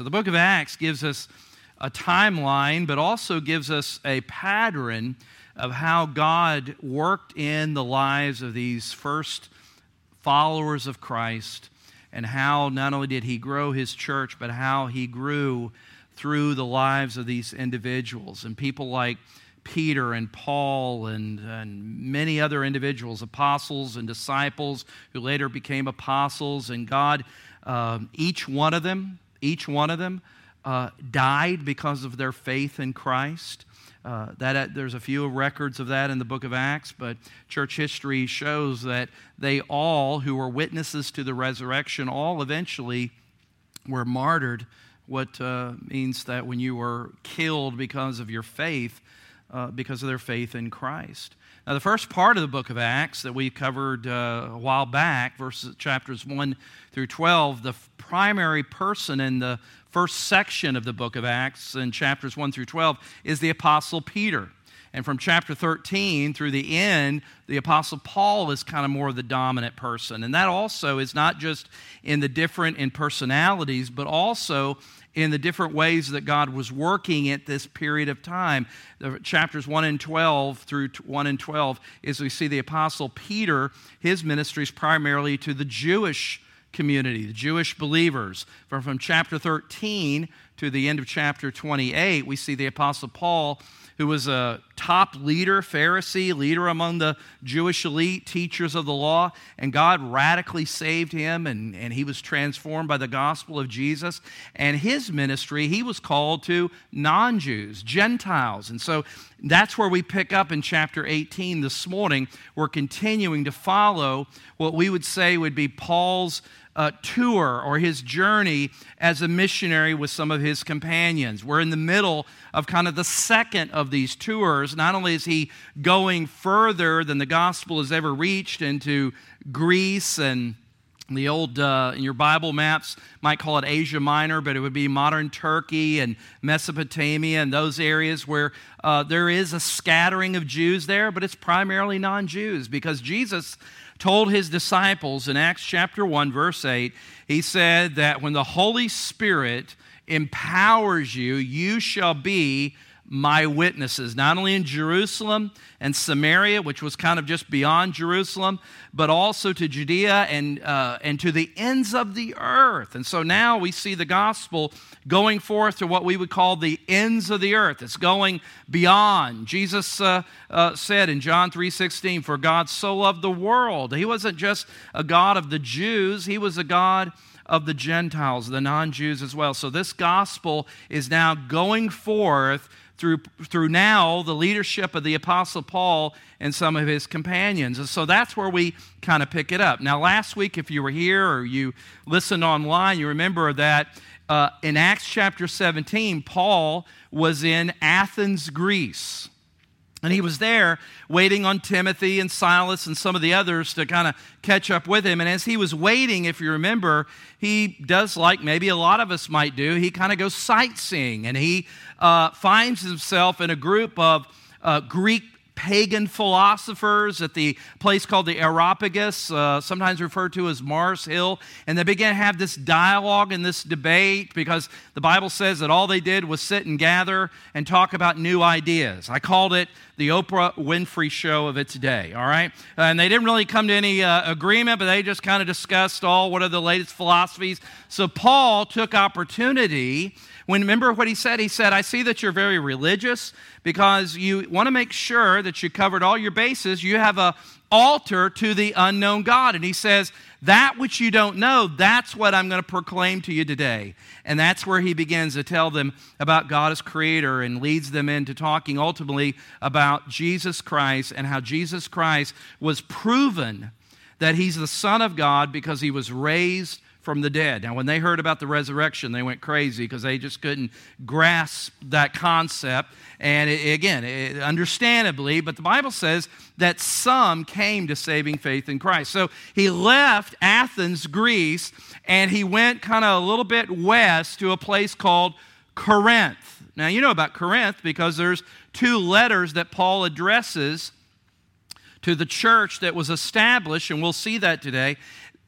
So the book of Acts gives us a timeline, but also gives us a pattern of how God worked in the lives of these first followers of Christ and how not only did he grow his church, but how he grew through the lives of these individuals and people like Peter and Paul and, and many other individuals, apostles and disciples who later became apostles. And God, uh, each one of them, each one of them uh, died because of their faith in Christ. Uh, that uh, there's a few records of that in the book of Acts, but church history shows that they all, who were witnesses to the resurrection, all eventually were martyred. What uh, means that when you were killed because of your faith, uh, because of their faith in Christ. Now, the first part of the book of Acts that we covered uh, a while back, verses chapters 1 through 12, the primary person in the first section of the book of Acts in chapters 1 through 12 is the Apostle Peter. And from chapter 13 through the end, the Apostle Paul is kind of more of the dominant person. And that also is not just in the different in personalities, but also in the different ways that God was working at this period of time. The chapters 1 and 12 through 1 and 12 is we see the Apostle Peter, his ministry is primarily to the Jewish community, the Jewish believers. From, from chapter 13 to the end of chapter 28, we see the Apostle Paul who was a top leader, Pharisee, leader among the Jewish elite, teachers of the law, and God radically saved him, and, and he was transformed by the gospel of Jesus. And his ministry, he was called to non Jews, Gentiles. And so that's where we pick up in chapter 18 this morning. We're continuing to follow what we would say would be Paul's uh, tour or his journey as a missionary with some of his companions. We're in the middle of kind of the second of these tours. Not only is he going further than the gospel has ever reached into Greece and the old uh, in your bible maps might call it asia minor but it would be modern turkey and mesopotamia and those areas where uh, there is a scattering of jews there but it's primarily non-jews because jesus told his disciples in Acts chapter 1, verse 8, he said that when the Holy Spirit empowers you, you shall be my witnesses, not only in Jerusalem and Samaria, which was kind of just beyond Jerusalem, but also to Judea and, uh, and to the ends of the earth. And so now we see the gospel going forth to what we would call the ends of the earth. It's going beyond. Jesus uh, uh, said in John 3.16, For God so loved the world. He wasn't just a God of the Jews, he was a God of the Gentiles, the non Jews as well. So this gospel is now going forth through, through now the leadership of the Apostle Paul and some of his companions. And so that's where we kind of pick it up. Now, last week, if you were here or you listened online, you remember that uh, in Acts chapter 17, Paul was in Athens, Greece. And he was there waiting on Timothy and Silas and some of the others to kind of catch up with him. And as he was waiting, if you remember, he does like maybe a lot of us might do, he kind of goes sightseeing and he uh, finds himself in a group of uh, Greek pagan philosophers at the place called the Areopagus, uh, sometimes referred to as Mars Hill. And they began to have this dialogue and this debate because the Bible says that all they did was sit and gather and talk about new ideas. I called it the Oprah Winfrey show of its day, all right? And they didn't really come to any uh, agreement, but they just kind of discussed all what are the latest philosophies. So Paul took opportunity when remember what he said? He said, I see that you're very religious because you want to make sure that you covered all your bases. You have a altar to the unknown God. And he says, That which you don't know, that's what I'm going to proclaim to you today. And that's where he begins to tell them about God as creator and leads them into talking ultimately about Jesus Christ and how Jesus Christ was proven that he's the Son of God because he was raised from the dead. Now, when they heard about the resurrection, they went crazy because they just couldn't grasp that concept. And it, again, it, understandably, but the Bible says that some came to saving faith in Christ. So he left Athens, Greece, and he went kind of a little bit west to a place called Corinth. Now, you know about Corinth because there's two letters that Paul addresses to the church that was established, and we'll see that today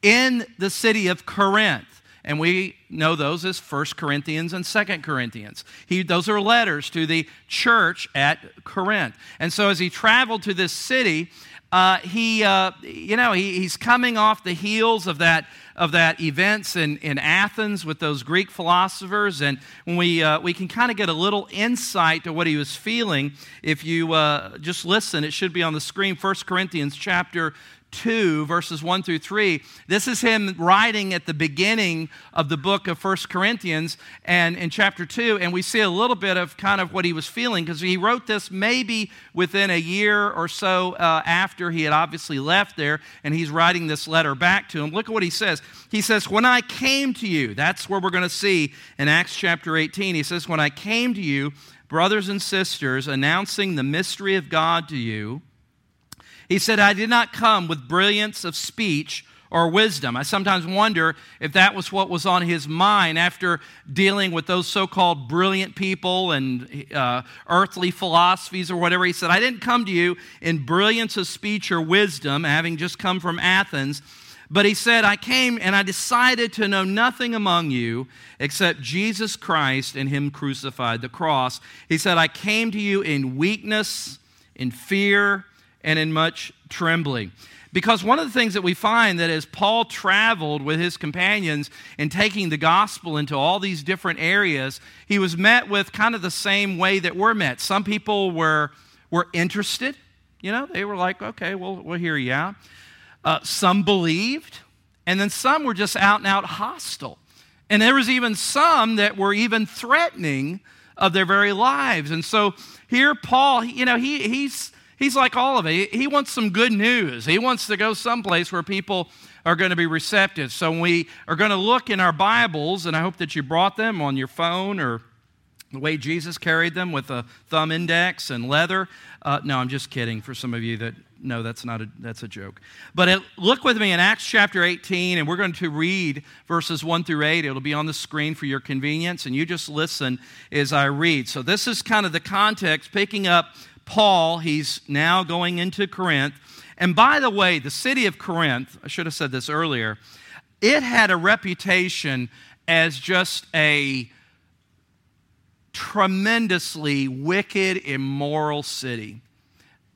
in the city of Corinth. and we know those as 1 Corinthians and 2 Corinthians. He, those are letters to the church at Corinth. And so as he traveled to this city, uh, he, uh, you know, he, he's coming off the heels of that, of that events in, in Athens with those Greek philosophers. And when we, uh, we can kind of get a little insight to what he was feeling, if you uh, just listen, it should be on the screen, 1 Corinthians chapter 2, verses 1 through 3. This is him writing at the beginning of the book of First Corinthians and in chapter 2. And we see a little bit of kind of what he was feeling because he wrote this maybe within a year or so uh, after he had obviously left there. And he's writing this letter back to him. Look at what he says. He says, When I came to you, that's where we're going to see in Acts chapter 18. He says, When I came to you, brothers and sisters, announcing the mystery of God to you, he said, I did not come with brilliance of speech or wisdom. I sometimes wonder if that was what was on his mind after dealing with those so called brilliant people and uh, earthly philosophies or whatever. He said, I didn't come to you in brilliance of speech or wisdom, having just come from Athens. But he said, I came and I decided to know nothing among you except Jesus Christ and Him crucified, the cross. He said, I came to you in weakness, in fear, and in much trembling. Because one of the things that we find that as Paul traveled with his companions and taking the gospel into all these different areas, he was met with kind of the same way that we're met. Some people were, were interested, you know, they were like, okay, we'll, we'll hear you out. Uh, some believed, and then some were just out and out hostile. And there was even some that were even threatening of their very lives. And so here, Paul, you know, he, he's He's like all of it. He wants some good news. He wants to go someplace where people are going to be receptive. So we are going to look in our Bibles, and I hope that you brought them on your phone or the way Jesus carried them with a thumb index and leather. Uh, no, I'm just kidding for some of you that no, that's not a, that's a joke. But it, look with me in Acts chapter 18, and we're going to read verses 1 through 8. It'll be on the screen for your convenience, and you just listen as I read. So this is kind of the context, picking up Paul, he's now going into Corinth. And by the way, the city of Corinth, I should have said this earlier, it had a reputation as just a tremendously wicked, immoral city.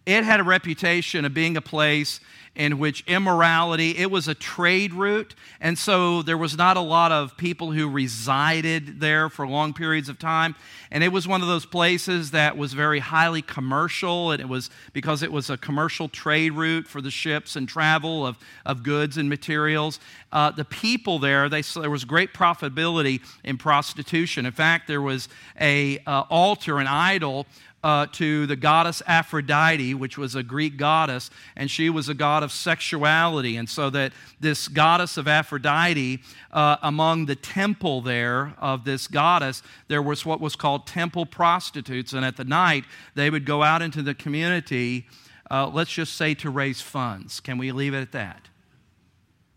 It had a reputation of being a place in which immorality, it was a trade route, and so there was not a lot of people who resided there for long periods of time. And it was one of those places that was very highly commercial, and it was because it was a commercial trade route for the ships and travel of, of goods and materials. Uh, the people there, they, there was great profitability in prostitution. In fact, there was a uh, altar, an idol uh, to the goddess Aphrodite, which was a Greek goddess, and she was a god of sexuality. And so that this goddess of Aphrodite, uh, among the temple there of this goddess, there was what was called temple prostitutes. And at the night, they would go out into the community, uh, let's just say to raise funds. Can we leave it at that?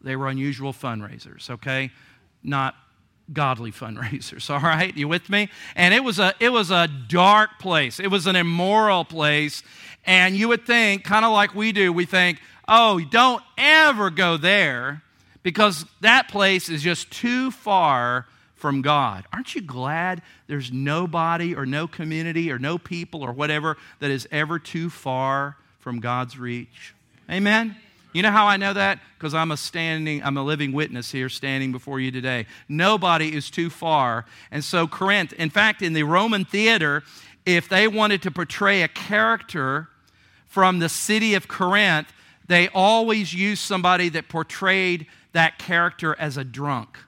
They were unusual fundraisers, okay? Not godly fundraisers all right you with me and it was a it was a dark place it was an immoral place and you would think kind of like we do we think oh don't ever go there because that place is just too far from God. Aren't you glad there's nobody or no community or no people or whatever that is ever too far from God's reach? Amen. You know how I know that? Because I'm a standing, I'm a living witness here standing before you today. Nobody is too far. And so Corinth, in fact, in the Roman theater, if they wanted to portray a character from the city of Corinth, they always used somebody that portrayed that character as a drunk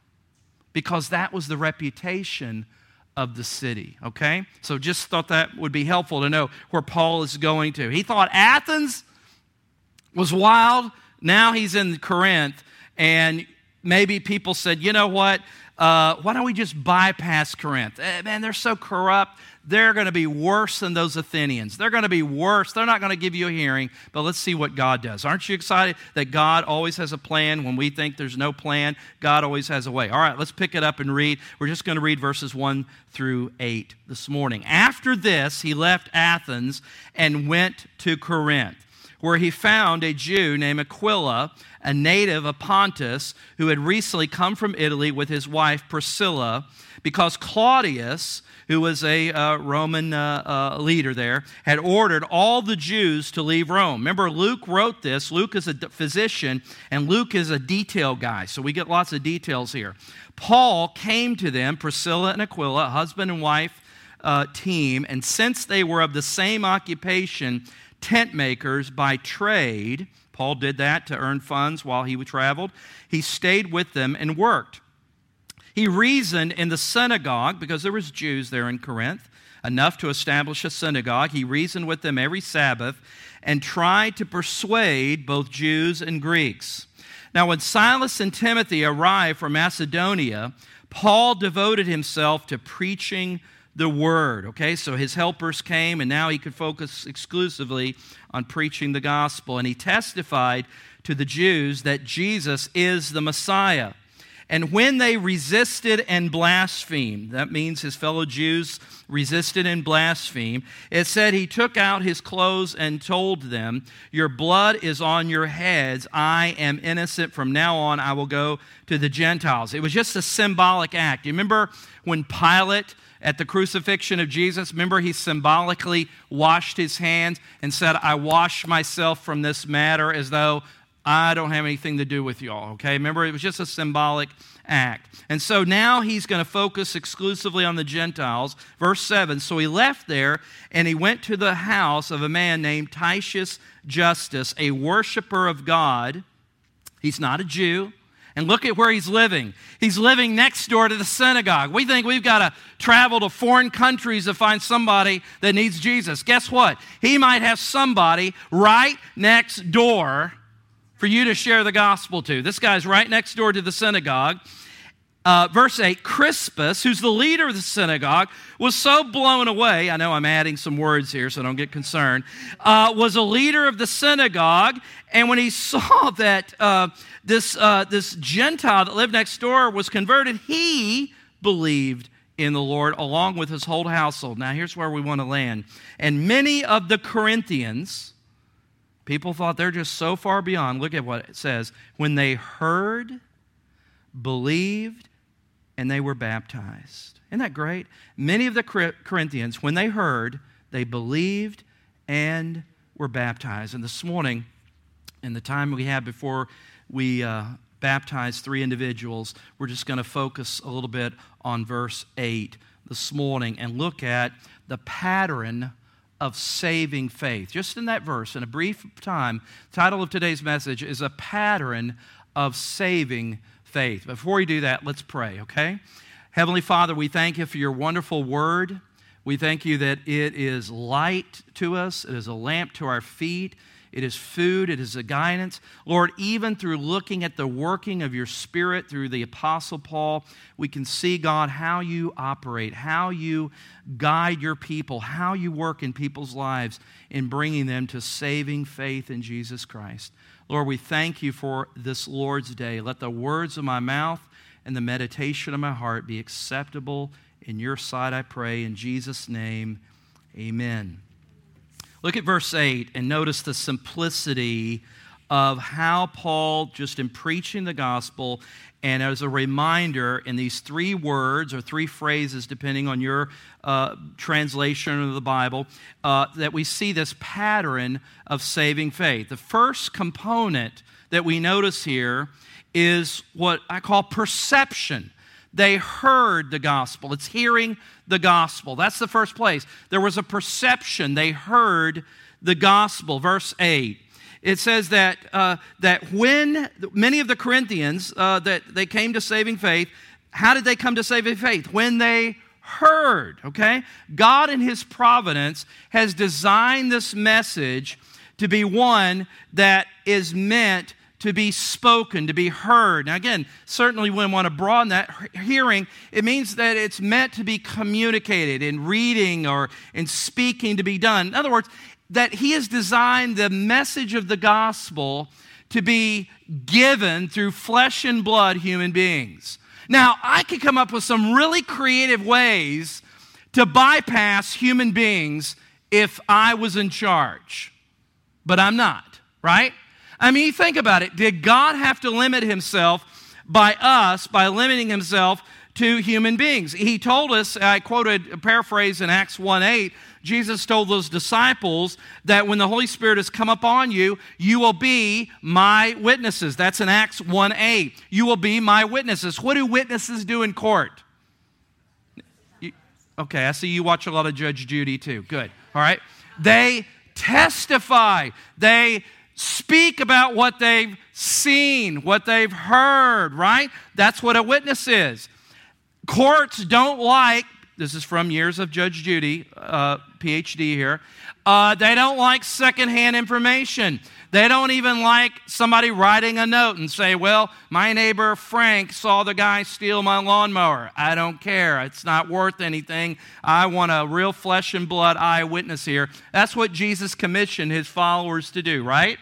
because that was the reputation of the city. Okay? So just thought that would be helpful to know where Paul is going to. He thought Athens was wild. Now he's in Corinth, and maybe people said, you know what? Uh, why don't we just bypass Corinth? Eh, man, they're so corrupt. They're going to be worse than those Athenians. They're going to be worse. They're not going to give you a hearing, but let's see what God does. Aren't you excited that God always has a plan when we think there's no plan? God always has a way. All right, let's pick it up and read. We're just going to read verses 1 through 8 this morning. After this, he left Athens and went to Corinth where he found a Jew named Aquila, a native of Pontus, who had recently come from Italy with his wife Priscilla, because Claudius, who was a uh, Roman uh, uh, leader there, had ordered all the Jews to leave Rome. Remember, Luke wrote this. Luke is a physician, and Luke is a detail guy, so we get lots of details here. Paul came to them, Priscilla and Aquila, husband and wife uh, team, and since they were of the same occupation, tent makers by trade, Paul did that to earn funds while he traveled, he stayed with them and worked. He reasoned in the synagogue, because there was Jews there in Corinth, enough to establish a synagogue. He reasoned with them every Sabbath and tried to persuade both Jews and Greeks. Now, when Silas and Timothy arrived from Macedonia, Paul devoted himself to preaching the word. Okay, so his helpers came, and now he could focus exclusively on preaching the gospel. And he testified to the Jews that Jesus is the Messiah. And when they resisted and blasphemed, that means his fellow Jews resisted and blasphemed, it said he took out his clothes and told them, Your blood is on your heads. I am innocent. From now on, I will go to the Gentiles. It was just a symbolic act. You remember when Pilate at the crucifixion of Jesus, remember he symbolically washed his hands and said, I wash myself from this matter as though I don't have anything to do with y'all, okay? Remember, it was just a symbolic act. And so now he's going to focus exclusively on the Gentiles. Verse 7 So he left there and he went to the house of a man named Titius Justus, a worshiper of God. He's not a Jew. And look at where he's living. He's living next door to the synagogue. We think we've got to travel to foreign countries to find somebody that needs Jesus. Guess what? He might have somebody right next door for you to share the gospel to. This guy's right next door to the synagogue. Uh, verse 8 Crispus, who's the leader of the synagogue, was so blown away. I know I'm adding some words here, so don't get concerned. Uh, was a leader of the synagogue, and when he saw that uh, this, uh, this Gentile that lived next door was converted, he believed in the Lord along with his whole household. Now, here's where we want to land. And many of the Corinthians, People thought they're just so far beyond. Look at what it says. When they heard, believed, and they were baptized. Isn't that great? Many of the Corinthians, when they heard, they believed and were baptized. And this morning, in the time we have before we uh, baptize three individuals, we're just going to focus a little bit on verse 8 this morning and look at the pattern of saving faith. Just in that verse, in a brief time, title of today's message is a pattern of saving faith. Before we do that, let's pray, okay? Heavenly Father, we thank you for your wonderful word. We thank you that it is light to us, it is a lamp to our feet, it is food, it is a guidance. Lord, even through looking at the working of your Spirit through the Apostle Paul, we can see, God, how you operate, how you guide your people, how you work in people's lives in bringing them to saving faith in Jesus Christ. Lord, we thank you for this Lord's day. Let the words of my mouth and the meditation of my heart be acceptable in your sight, I pray. In Jesus' name, amen. Look at verse 8 and notice the simplicity of how Paul, just in preaching the gospel, and as a reminder, in these three words or three phrases, depending on your uh, translation of the Bible, uh, that we see this pattern of saving faith. The first component that we notice here is what I call perception. They heard the gospel. It's hearing the gospel. That's the first place. There was a perception. They heard the gospel. Verse 8. It says that, uh, that when many of the Corinthians uh, that they came to saving faith, how did they come to saving faith? When they heard, okay? God in his providence has designed this message to be one that is meant to be spoken, to be heard. Now, again, certainly we want to broaden that hearing. It means that it's meant to be communicated in reading or in speaking to be done. In other words, that He has designed the message of the gospel to be given through flesh and blood human beings. Now, I could come up with some really creative ways to bypass human beings if I was in charge, but I'm not. right? I mean, think about it. Did God have to limit himself by us, by limiting himself to human beings? He told us, I quoted a paraphrase in Acts 1 8, Jesus told those disciples that when the Holy Spirit has come upon you, you will be my witnesses. That's in Acts 1 8. You will be my witnesses. What do witnesses do in court? Okay, I see you watch a lot of Judge Judy too. Good. All right. They testify. They speak about what they've seen, what they've heard, right? That's what a witness is. Courts don't like, this is from years of Judge Judy, uh, PhD here, uh, they don't like secondhand information. They don't even like somebody writing a note and say, Well, my neighbor Frank saw the guy steal my lawnmower. I don't care. It's not worth anything. I want a real flesh and blood eyewitness here. That's what Jesus commissioned his followers to do, right?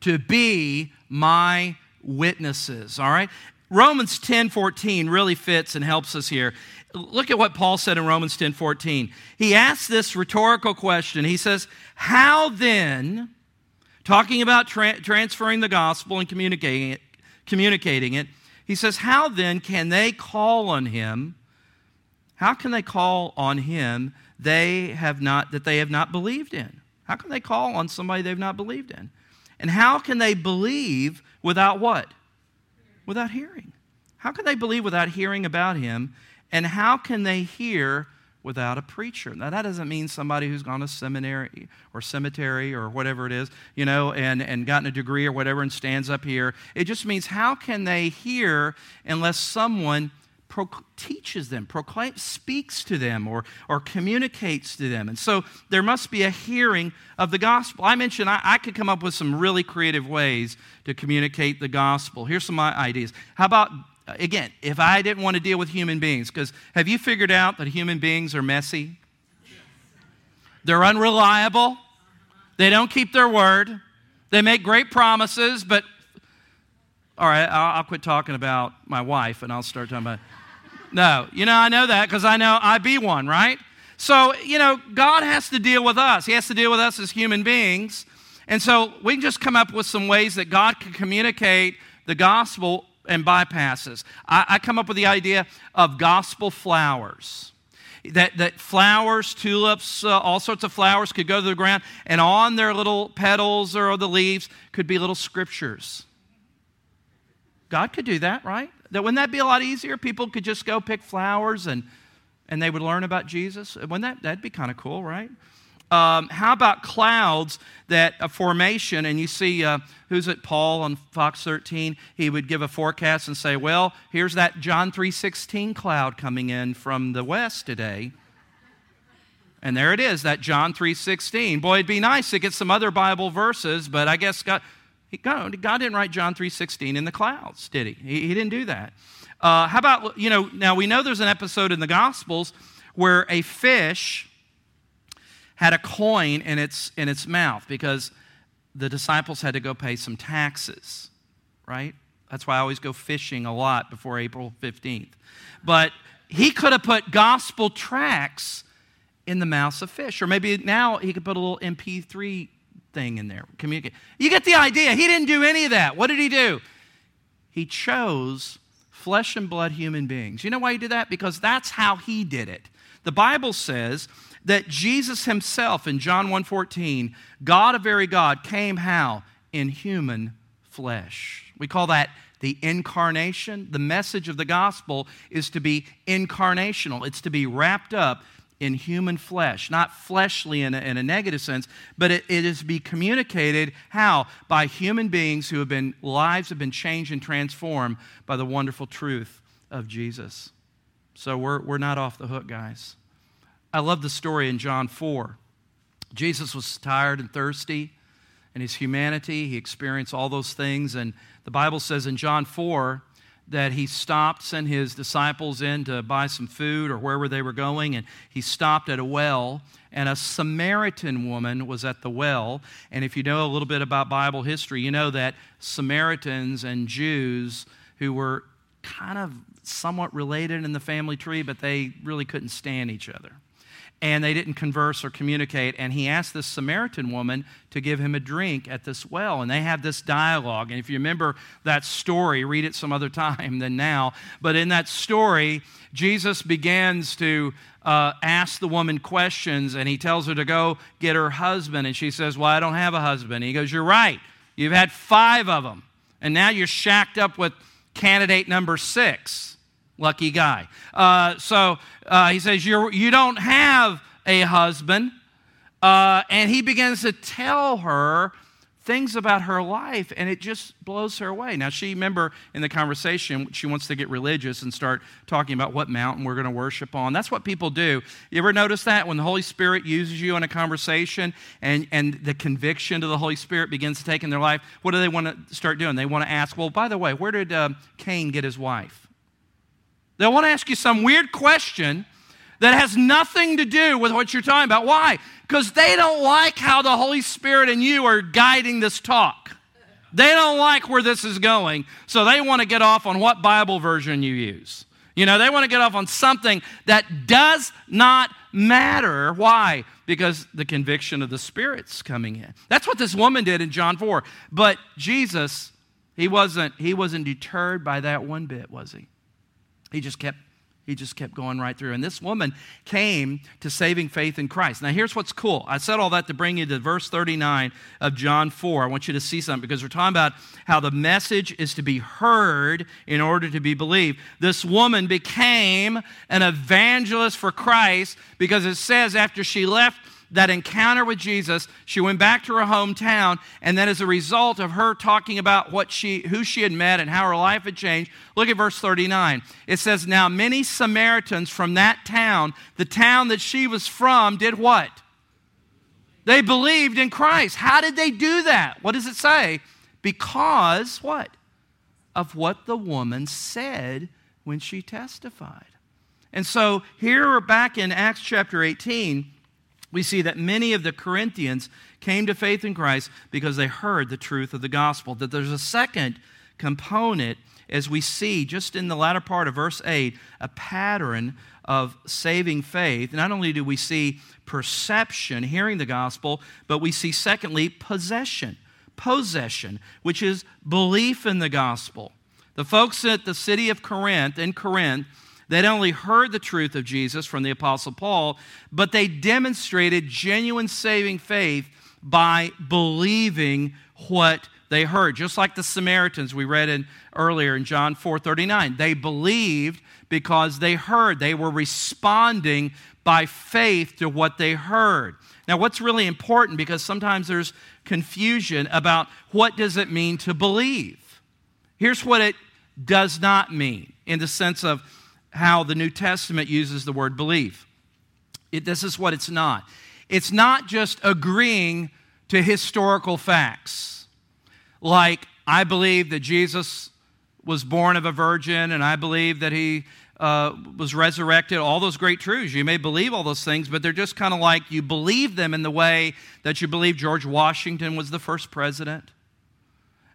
To be my witnesses, all right? Romans 10:14 really fits and helps us here. Look at what Paul said in Romans 10:14. He asks this rhetorical question. He says, How then talking about tra- transferring the gospel and communicating it, communicating it, he says, How then can they call on him? How can they call on him they have not that they have not believed in? How can they call on somebody they've not believed in? And how can they believe without what? Without hearing. How can they believe without hearing about him? And how can they hear without a preacher. Now, that doesn't mean somebody who's gone to seminary or cemetery or whatever it is, you know, and, and gotten a degree or whatever and stands up here. It just means how can they hear unless someone pro- teaches them, proclaims, speaks to them, or, or communicates to them. And so there must be a hearing of the gospel. I mentioned I, I could come up with some really creative ways to communicate the gospel. Here's some ideas. How about again, if I didn't want to deal with human beings, because have you figured out that human beings are messy? They're unreliable. They don't keep their word. They make great promises, but all right, I'll, I'll quit talking about my wife and I'll start talking about. No, you know, I know that because I know I be one, right? So, you know, God has to deal with us. He has to deal with us as human beings. And so we can just come up with some ways that God can communicate the gospel and bypasses. I, I come up with the idea of gospel flowers. That, that flowers, tulips, uh, all sorts of flowers could go to the ground, and on their little petals or the leaves could be little scriptures. God could do that, right? That wouldn't that be a lot easier? People could just go pick flowers and and they would learn about Jesus. Wouldn't that that'd be kind of cool, right? Um, how about clouds that a formation, and you see, uh, who's it, Paul on Fox 13? He would give a forecast and say, well, here's that John 3.16 cloud coming in from the west today. And there it is, that John 3.16. Boy, it'd be nice to get some other Bible verses, but I guess God, God, God didn't write John 3.16 in the clouds, did he? He, he didn't do that. Uh, how about, you know, now we know there's an episode in the Gospels where a fish had a coin in its, in its mouth because the disciples had to go pay some taxes, right? That's why I always go fishing a lot before April 15th. But he could have put gospel tracts in the mouths of fish. Or maybe now he could put a little MP3 thing in there. Communicate. You get the idea. He didn't do any of that. What did he do? He chose flesh and blood human beings. You know why he did that? Because that's how he did it. The Bible says that Jesus himself in John 1:14, God a very God, came how? In human flesh. We call that the incarnation. The message of the gospel is to be incarnational. It's to be wrapped up in human flesh, not fleshly in a, in a negative sense, but it, it is to be communicated how? By human beings who have been, lives have been changed and transformed by the wonderful truth of Jesus. So we're, we're not off the hook, guys. I love the story in John 4. Jesus was tired and thirsty in his humanity. He experienced all those things. And the Bible says in John 4 that he stopped, sent his disciples in to buy some food or wherever they were going, and he stopped at a well. And a Samaritan woman was at the well. And if you know a little bit about Bible history, you know that Samaritans and Jews who were kind of somewhat related in the family tree, but they really couldn't stand each other. And they didn't converse or communicate. And he asked this Samaritan woman to give him a drink at this well. And they have this dialogue. And if you remember that story, read it some other time than now. But in that story, Jesus begins to uh, ask the woman questions, and he tells her to go get her husband. And she says, Well, I don't have a husband. And he goes, You're right. You've had five of them. And now you're shacked up with candidate number six. Lucky guy. Uh, so uh, he says, You're, You don't have a husband. Uh, and he begins to tell her things about her life, and it just blows her away. Now, she, remember in the conversation, she wants to get religious and start talking about what mountain we're going to worship on. That's what people do. You ever notice that when the Holy Spirit uses you in a conversation and, and the conviction to the Holy Spirit begins to take in their life, what do they want to start doing? They want to ask, well, by the way, where did uh, Cain get his wife? They'll want to ask you some weird question that has nothing to do with what you're talking about. Why? Because they don't like how the Holy Spirit and you are guiding this talk. They don't like where this is going, so they want to get off on what Bible version you use. You know, they want to get off on something that does not matter. Why? Because the conviction of the Spirit's coming in. That's what this woman did in John 4. But Jesus, he wasn't, he wasn't deterred by that one bit, was he? He just kept he just kept going right through. And this woman came to saving faith in Christ. Now, here's what's cool. I said all that to bring you to verse 39 of John 4. I want you to see something because we're talking about how the message is to be heard in order to be believed. This woman became an evangelist for Christ because it says after she left that encounter with Jesus, she went back to her hometown, and then as a result of her talking about what she, who she had met and how her life had changed, look at verse 39. It says, Now many Samaritans from that town, the town that she was from, did what? They believed in Christ. How did they do that? What does it say? Because what? Of what the woman said when she testified. And so here we're back in Acts chapter 18, we see that many of the Corinthians came to faith in Christ because they heard the truth of the gospel. That there's a second component as we see just in the latter part of verse 8 a pattern of saving faith. Not only do we see perception, hearing the gospel, but we see, secondly, possession. Possession, which is belief in the gospel. The folks at the city of Corinth, in Corinth, they not only heard the truth of Jesus from the Apostle Paul, but they demonstrated genuine saving faith by believing what they heard. Just like the Samaritans we read in earlier in John 4:39. They believed because they heard. They were responding by faith to what they heard. Now, what's really important because sometimes there's confusion about what does it mean to believe. Here's what it does not mean in the sense of how the New Testament uses the word believe. It, this is what it's not. It's not just agreeing to historical facts, like I believe that Jesus was born of a virgin and I believe that he uh, was resurrected, all those great truths. You may believe all those things, but they're just kind of like you believe them in the way that you believe George Washington was the first president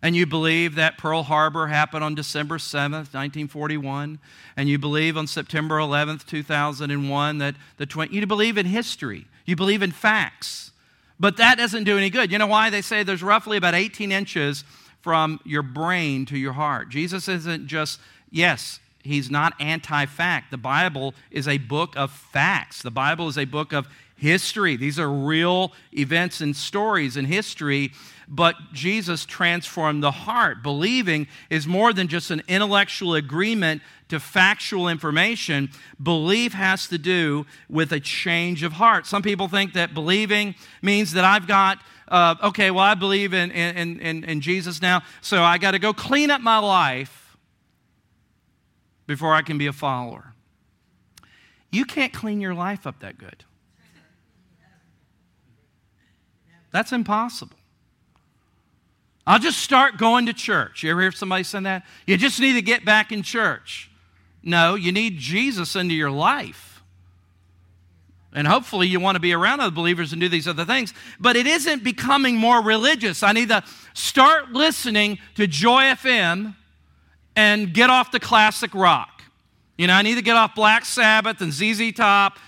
and you believe that Pearl Harbor happened on December 7th, 1941, and you believe on September 11th, 2001 that the 20, you believe in history, you believe in facts. But that doesn't do any good. You know why? They say there's roughly about 18 inches from your brain to your heart. Jesus isn't just, yes, he's not anti fact. The Bible is a book of facts, the Bible is a book of history. These are real events and stories in history but Jesus transformed the heart. Believing is more than just an intellectual agreement to factual information. Belief has to do with a change of heart. Some people think that believing means that I've got. Uh, okay, well, I believe in, in, in, in Jesus now, so I got to go clean up my life before I can be a follower. You can't clean your life up that good. That's impossible. I'll just start going to church. You ever hear somebody say that? You just need to get back in church. No, you need Jesus into your life. And hopefully you want to be around other believers and do these other things. But it isn't becoming more religious. I need to start listening to Joy FM and get off the classic rock. You know, I need to get off Black Sabbath and ZZ Top.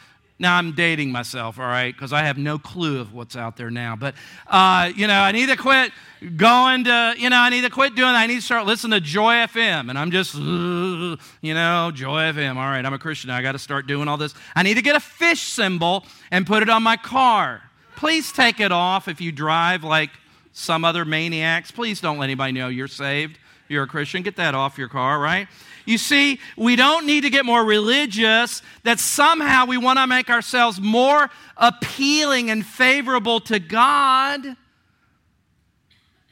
Now I'm dating myself, all right, because I have no clue of what's out there now. But, uh, you know, I need to quit going to, you know, I need to quit doing that. I need to start listening to Joy FM. And I'm just, you know, Joy FM. All right, I'm a Christian. I got to start doing all this. I need to get a fish symbol and put it on my car. Please take it off if you drive like some other maniacs. Please don't let anybody know you're saved. You're a Christian. Get that off your car, right? You see, we don't need to get more religious, that somehow we want to make ourselves more appealing and favorable to God.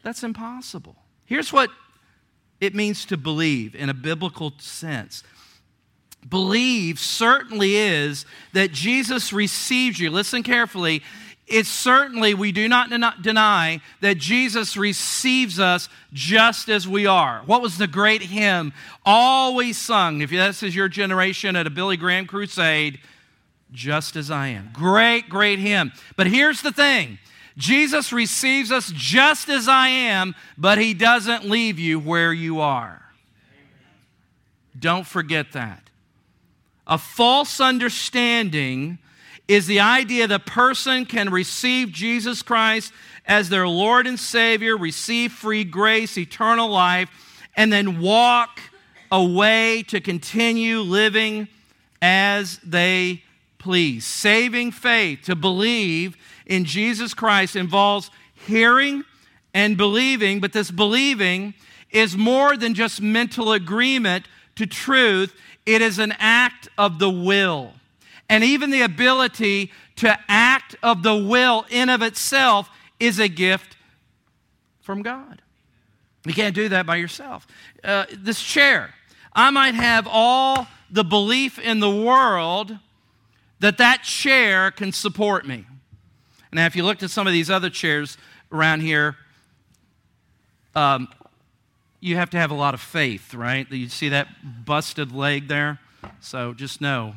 That's impossible. Here's what it means to believe in a biblical sense. Believe certainly is that Jesus receives you. Listen carefully it's certainly, we do not deny that Jesus receives us just as we are. What was the great hymn always sung? If this is your generation at a Billy Graham crusade, just as I am. Great, great hymn. But here's the thing Jesus receives us just as I am, but he doesn't leave you where you are. Don't forget that. A false understanding is the idea the person can receive Jesus Christ as their Lord and Savior, receive free grace, eternal life, and then walk away to continue living as they please. Saving faith, to believe in Jesus Christ, involves hearing and believing, but this believing is more than just mental agreement to truth, it is an act of the will and even the ability to act of the will in of itself is a gift from God. You can't do that by yourself. Uh, this chair, I might have all the belief in the world that that chair can support me. Now, if you looked at some of these other chairs around here, um, you have to have a lot of faith, right? You see that busted leg there? So just know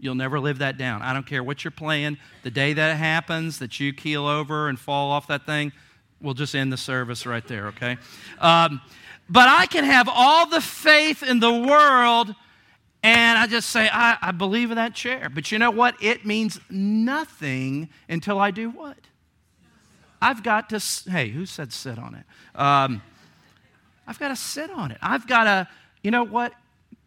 You'll never live that down. I don't care what you're playing. The day that happens, that you keel over and fall off that thing, we'll just end the service right there, okay? Um, but I can have all the faith in the world and I just say, I, I believe in that chair. But you know what? It means nothing until I do what? I've got to, hey, who said sit on it? Um, I've got to sit on it. I've got to, you know what?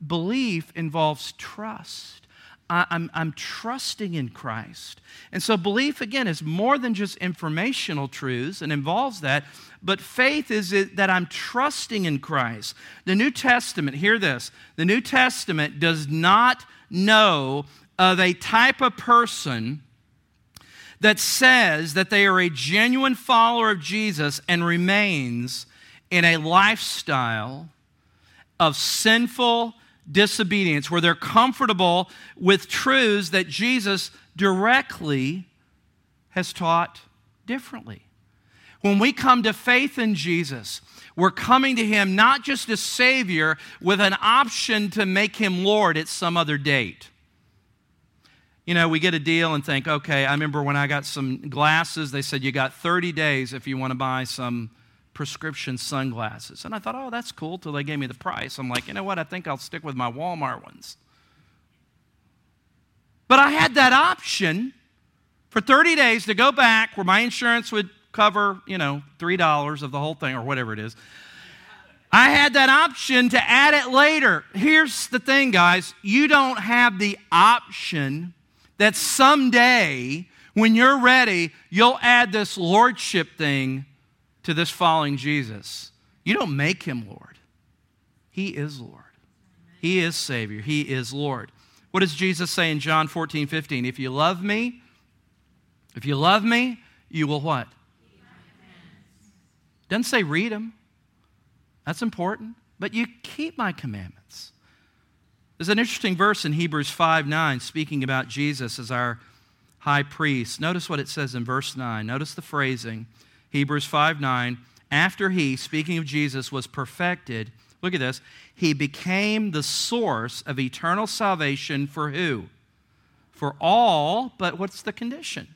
Belief involves trust. I, am I'm trusting in Christ. And so belief, again, is more than just informational truths and involves that, but faith is that I'm trusting in Christ. The New Testament, hear this, the New Testament does not know of a type of person that says that they are a genuine follower of Jesus and remains in a lifestyle of sinful, disobedience, where they're comfortable with truths that Jesus directly has taught differently. When we come to faith in Jesus, we're coming to Him not just as Savior with an option to make Him Lord at some other date. You know, we get a deal and think, okay, I remember when I got some glasses, they said you got 30 days if you want to buy some prescription sunglasses. And I thought, oh, that's cool, till they gave me the price. I'm like, you know what? I think I'll stick with my Walmart ones. But I had that option for 30 days to go back where my insurance would cover, you know, $3 of the whole thing or whatever it is. I had that option to add it later. Here's the thing, guys you don't have the option that someday, when you're ready, you'll add this lordship thing to this following Jesus. You don't make him Lord, he is Lord. He is Savior, he is Lord. What does Jesus say in John 14, 15? If you love me, if you love me, you will what? Doesn't say read them. That's important. But you keep my commandments. There's an interesting verse in Hebrews 5 9 speaking about Jesus as our high priest. Notice what it says in verse 9. Notice the phrasing. Hebrews 5 9, after he, speaking of Jesus, was perfected, look at this, he became the source of eternal salvation for who? For all, but what's the condition?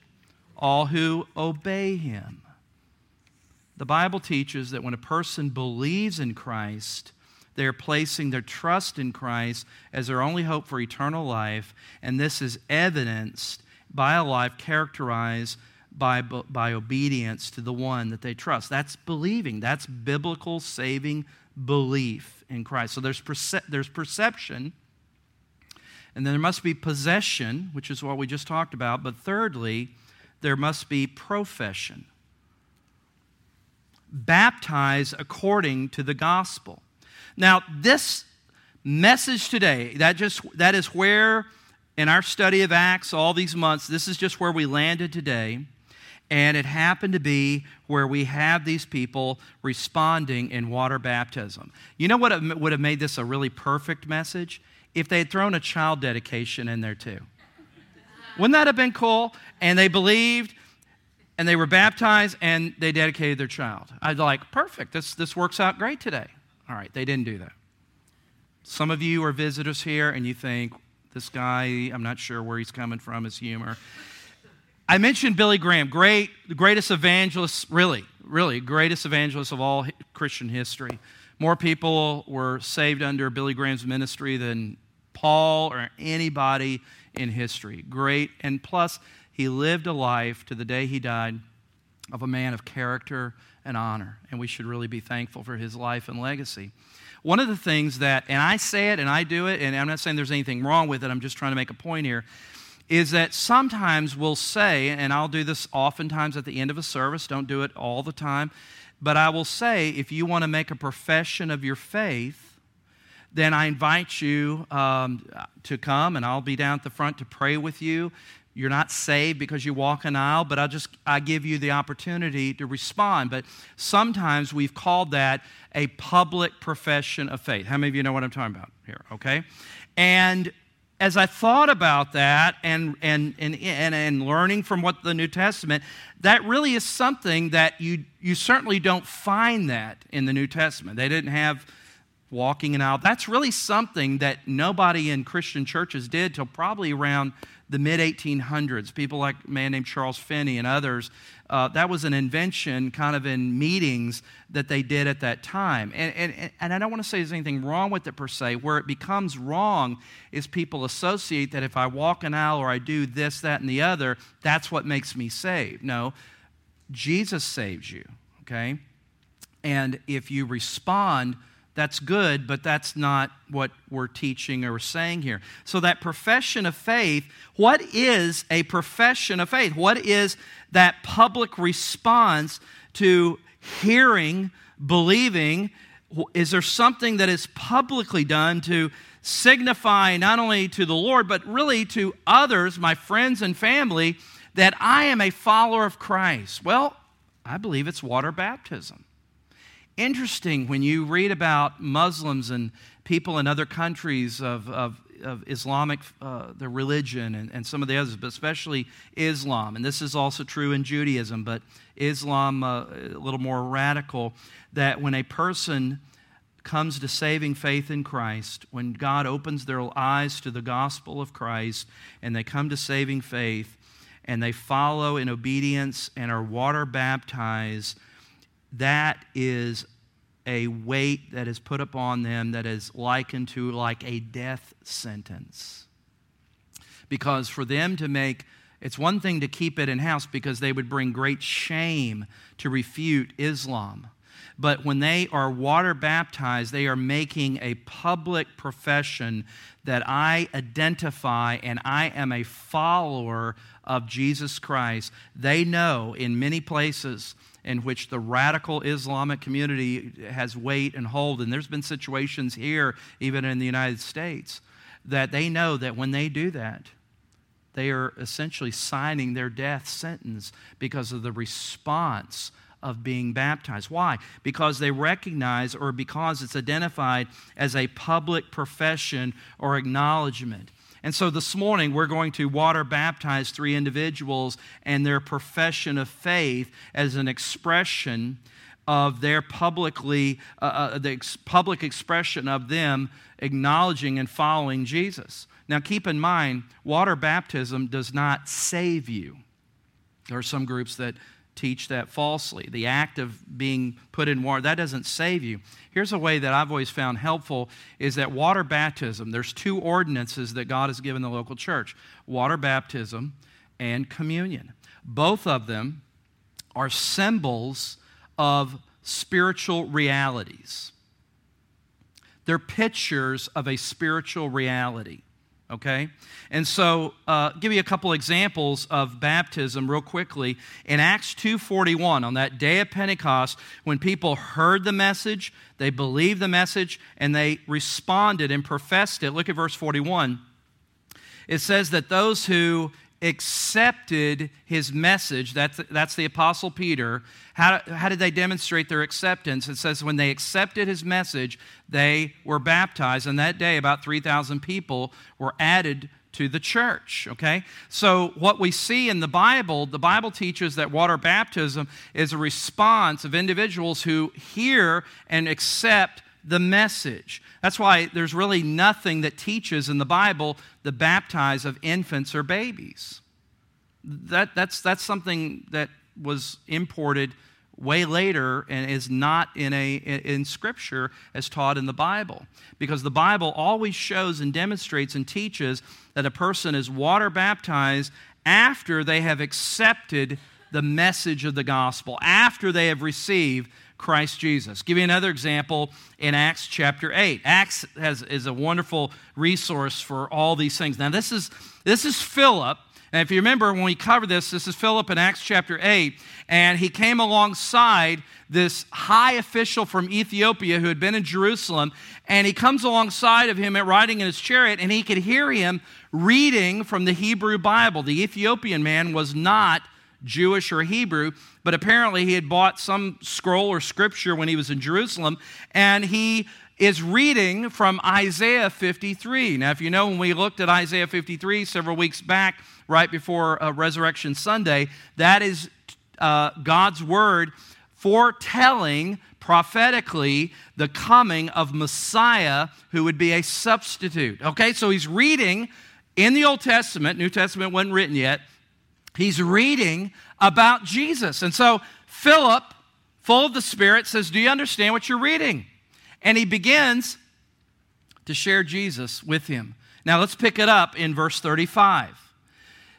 All who obey him. The Bible teaches that when a person believes in Christ, they are placing their trust in Christ as their only hope for eternal life, and this is evidenced by a life characterized by, by obedience to the one that they trust. That's believing. That's biblical saving belief in Christ. So there's, perce- there's perception, and then there must be possession, which is what we just talked about. But thirdly, there must be profession. Baptize according to the gospel. Now, this message today, that just that is where in our study of Acts all these months, this is just where we landed today. And it happened to be where we have these people responding in water baptism. You know what would have made this a really perfect message? If they had thrown a child dedication in there too. Wouldn't that have been cool? And they believed and they were baptized and they dedicated their child. I'd like, perfect, this, this works out great today. All right, they didn't do that. Some of you are visitors here and you think, this guy, I'm not sure where he's coming from, his humor. I mentioned Billy Graham, great, the greatest evangelist, really, really, greatest evangelist of all Christian history. More people were saved under Billy Graham's ministry than Paul or anybody in history. Great. And plus, he lived a life to the day he died of a man of character and honor. And we should really be thankful for his life and legacy. One of the things that, and I say it and I do it, and I'm not saying there's anything wrong with it, I'm just trying to make a point here is that sometimes we'll say, and I'll do this oftentimes at the end of a service, don't do it all the time, but I will say if you want to make a profession of your faith, then I invite you um, to come and I'll be down at the front to pray with you. You're not saved because you walk an aisle, but I just I give you the opportunity to respond. But sometimes we've called that a public profession of faith. How many of you know what I'm talking about here? Okay, and as I thought about that and, and, and, and, and learning from what the New Testament, that really is something that you, you certainly don't find that in the New Testament. They didn't have walking and out. That's really something that nobody in Christian churches did till probably around the mid 1800s. People like a man named Charles Finney and others uh, that was an invention kind of in meetings that they did at that time. And, and, and I don't want to say there's anything wrong with it per se. Where it becomes wrong is people associate that if I walk an aisle or I do this, that, and the other, that's what makes me saved. No, Jesus saves you, okay? And if you respond, that's good, but that's not what we're teaching or saying here. So, that profession of faith, what is a profession of faith? What is that public response to hearing, believing? Is there something that is publicly done to signify not only to the Lord, but really to others, my friends and family, that I am a follower of Christ? Well, I believe it's water baptism. Interesting when you read about Muslims and people in other countries of, of of Islamic, uh, the religion, and, and some of the others, but especially Islam. And this is also true in Judaism, but Islam, uh, a little more radical, that when a person comes to saving faith in Christ, when God opens their eyes to the gospel of Christ, and they come to saving faith, and they follow in obedience and are water baptized, that is a weight that is put upon them that is likened to like a death sentence. Because for them to make, it's one thing to keep it in house because they would bring great shame to refute Islam. But when they are water baptized, they are making a public profession that I identify and I am a follower of Jesus Christ. They know in many places in which the radical Islamic community has weight and hold. And there's been situations here, even in the United States, that they know that when they do that, they are essentially signing their death sentence because of the response of being baptized. Why? Because they recognize or because it's identified as a public profession or acknowledgement. And so this morning, we're going to water baptize three individuals and their profession of faith as an expression of their publicly, uh, uh, the ex- public expression of them acknowledging and following Jesus. Now, keep in mind, water baptism does not save you. There are some groups that teach that falsely. The act of being put in water, that doesn't save you. Here's a way that I've always found helpful is that water baptism, there's two ordinances that God has given the local church. Water baptism and communion. Both of them are symbols of spiritual realities. They're pictures of a spiritual reality. Okay? And so, uh, give you a couple examples of baptism real quickly. In Acts 2.41, on that day of Pentecost, when people heard the message, they believed the message, and they responded and professed it. Look at verse 41. It says that those who accepted his message, that's, that's the Apostle Peter, how, how did they demonstrate their acceptance? It says when they accepted his message, they were baptized. And that day, about 3,000 people were added to the church, okay? So, what we see in the Bible, the Bible teaches that water baptism is a response of individuals who hear and accept the message. That's why there's really nothing that teaches in the Bible the baptize of infants or babies. That, that's, that's something that was imported way later and is not in, a, in Scripture as taught in the Bible. Because the Bible always shows and demonstrates and teaches that a person is water baptized after they have accepted the message of the gospel, after they have received Christ Jesus. Give you another example in Acts chapter 8. Acts has, is a wonderful resource for all these things. Now, this is, this is Philip. And if you remember when we covered this, this is Philip in Acts chapter 8. And he came alongside this high official from Ethiopia who had been in Jerusalem. And he comes alongside of him riding in his chariot, and he could hear him reading from the Hebrew Bible. The Ethiopian man was not Jewish or Hebrew, but apparently he had bought some scroll or scripture when he was in Jerusalem, and he is reading from Isaiah 53. Now, if you know, when we looked at Isaiah 53 several weeks back, right before uh, Resurrection Sunday, that is uh, God's word foretelling prophetically the coming of Messiah who would be a substitute. Okay, so he's reading in the Old Testament, New Testament wasn't written yet, He's reading about Jesus. And so Philip, full of the Spirit, says, Do you understand what you're reading? And he begins to share Jesus with him. Now let's pick it up in verse 35.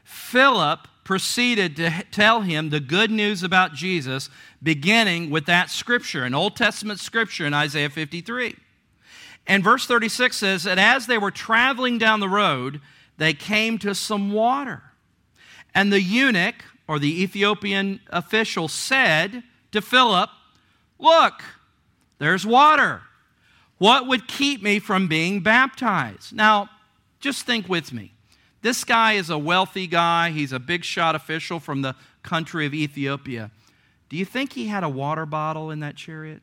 Philip proceeded to tell him the good news about Jesus, beginning with that scripture, an Old Testament scripture in Isaiah 53. And verse 36 says that as they were traveling down the road, they came to some water. And the eunuch, or the Ethiopian official, said to Philip, Look, there's water. What would keep me from being baptized? Now, just think with me. This guy is a wealthy guy. He's a big shot official from the country of Ethiopia. Do you think he had a water bottle in that chariot?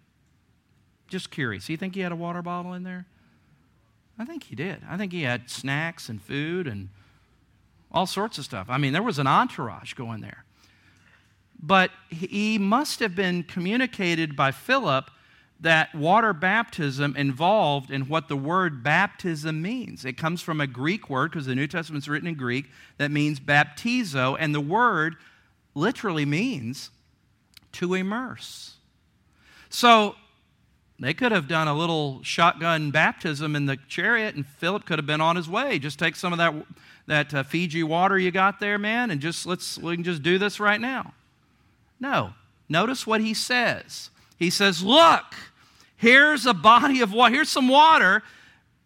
Just curious. Do you think he had a water bottle in there? I think he did. I think he had snacks and food and all sorts of stuff. I mean, there was an entourage going there. But he must have been communicated by Philip that water baptism involved in what the word baptism means. It comes from a Greek word, because the New Testament's written in Greek, that means baptizo, and the word literally means to immerse. So they could have done a little shotgun baptism in the chariot, and Philip could have been on his way. Just take some of that that uh, Fiji water you got there, man, and just let's we can just do this right now. No. Notice what he says. He says, "Look, here's a body of water. Here's some water.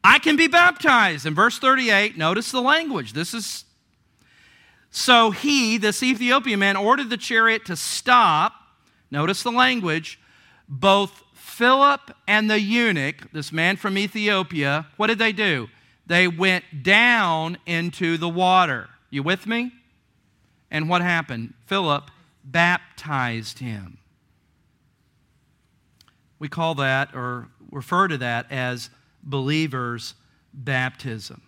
I can be baptized." In verse 38, notice the language. This is so he, this Ethiopian man, ordered the chariot to stop. Notice the language. Both Philip and the eunuch, this man from Ethiopia, what did they do? they went down into the water. You with me? And what happened? Philip baptized him. We call that or refer to that as believers' baptism.